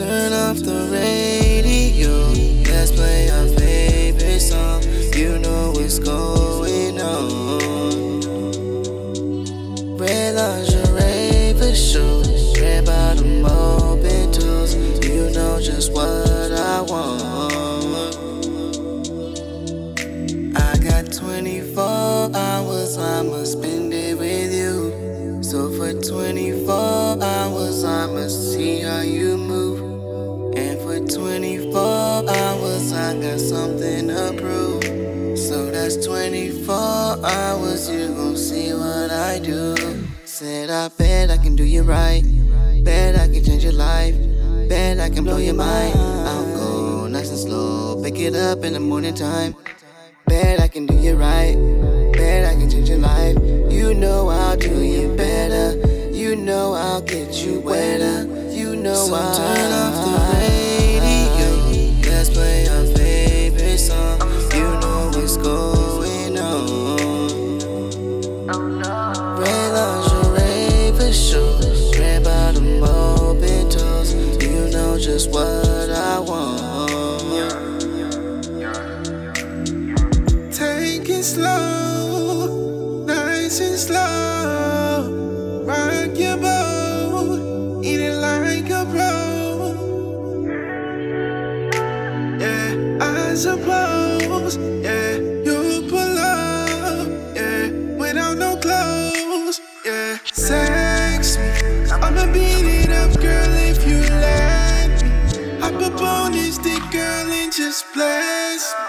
off the radio. Let's play our favorite song. You know what's going on. Red lingerie for sure. Red bottom open toes. You know just what I want. I got 24 hours, I'ma spend it with you. So for 24 got something to prove. So that's 24 hours, you gon' see what I do. Said I bet I can do you right. Bet I can change your life. Bet I can blow your mind. I'll go nice and slow. Pick it up in the morning time. Bet I can do you right. Bet I can change your life. You know I'll do you better. You know I'll get you wetter. You know so I'll turn off the radio. Slow, nice and slow. Rock your boat, eat it like a pro. Yeah, I suppose. Yeah, you pull up. Yeah, without no clothes. Yeah, sex me. I'ma beat it up, girl, if you let me. On this dick, girl, and just bless me.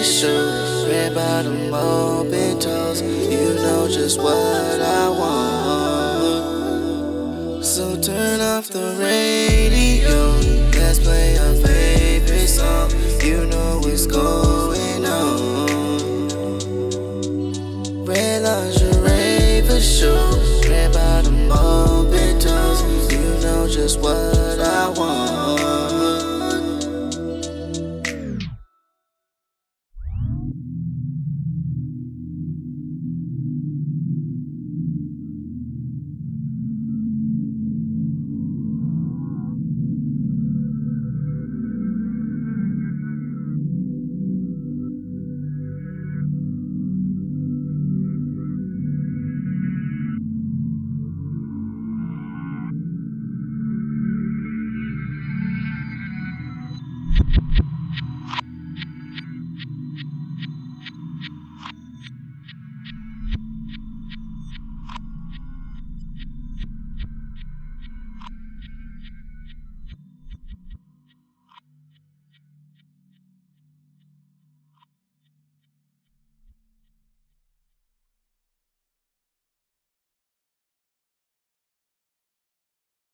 For sure. Red bottom open toes. You know just what I want. So turn off the radio.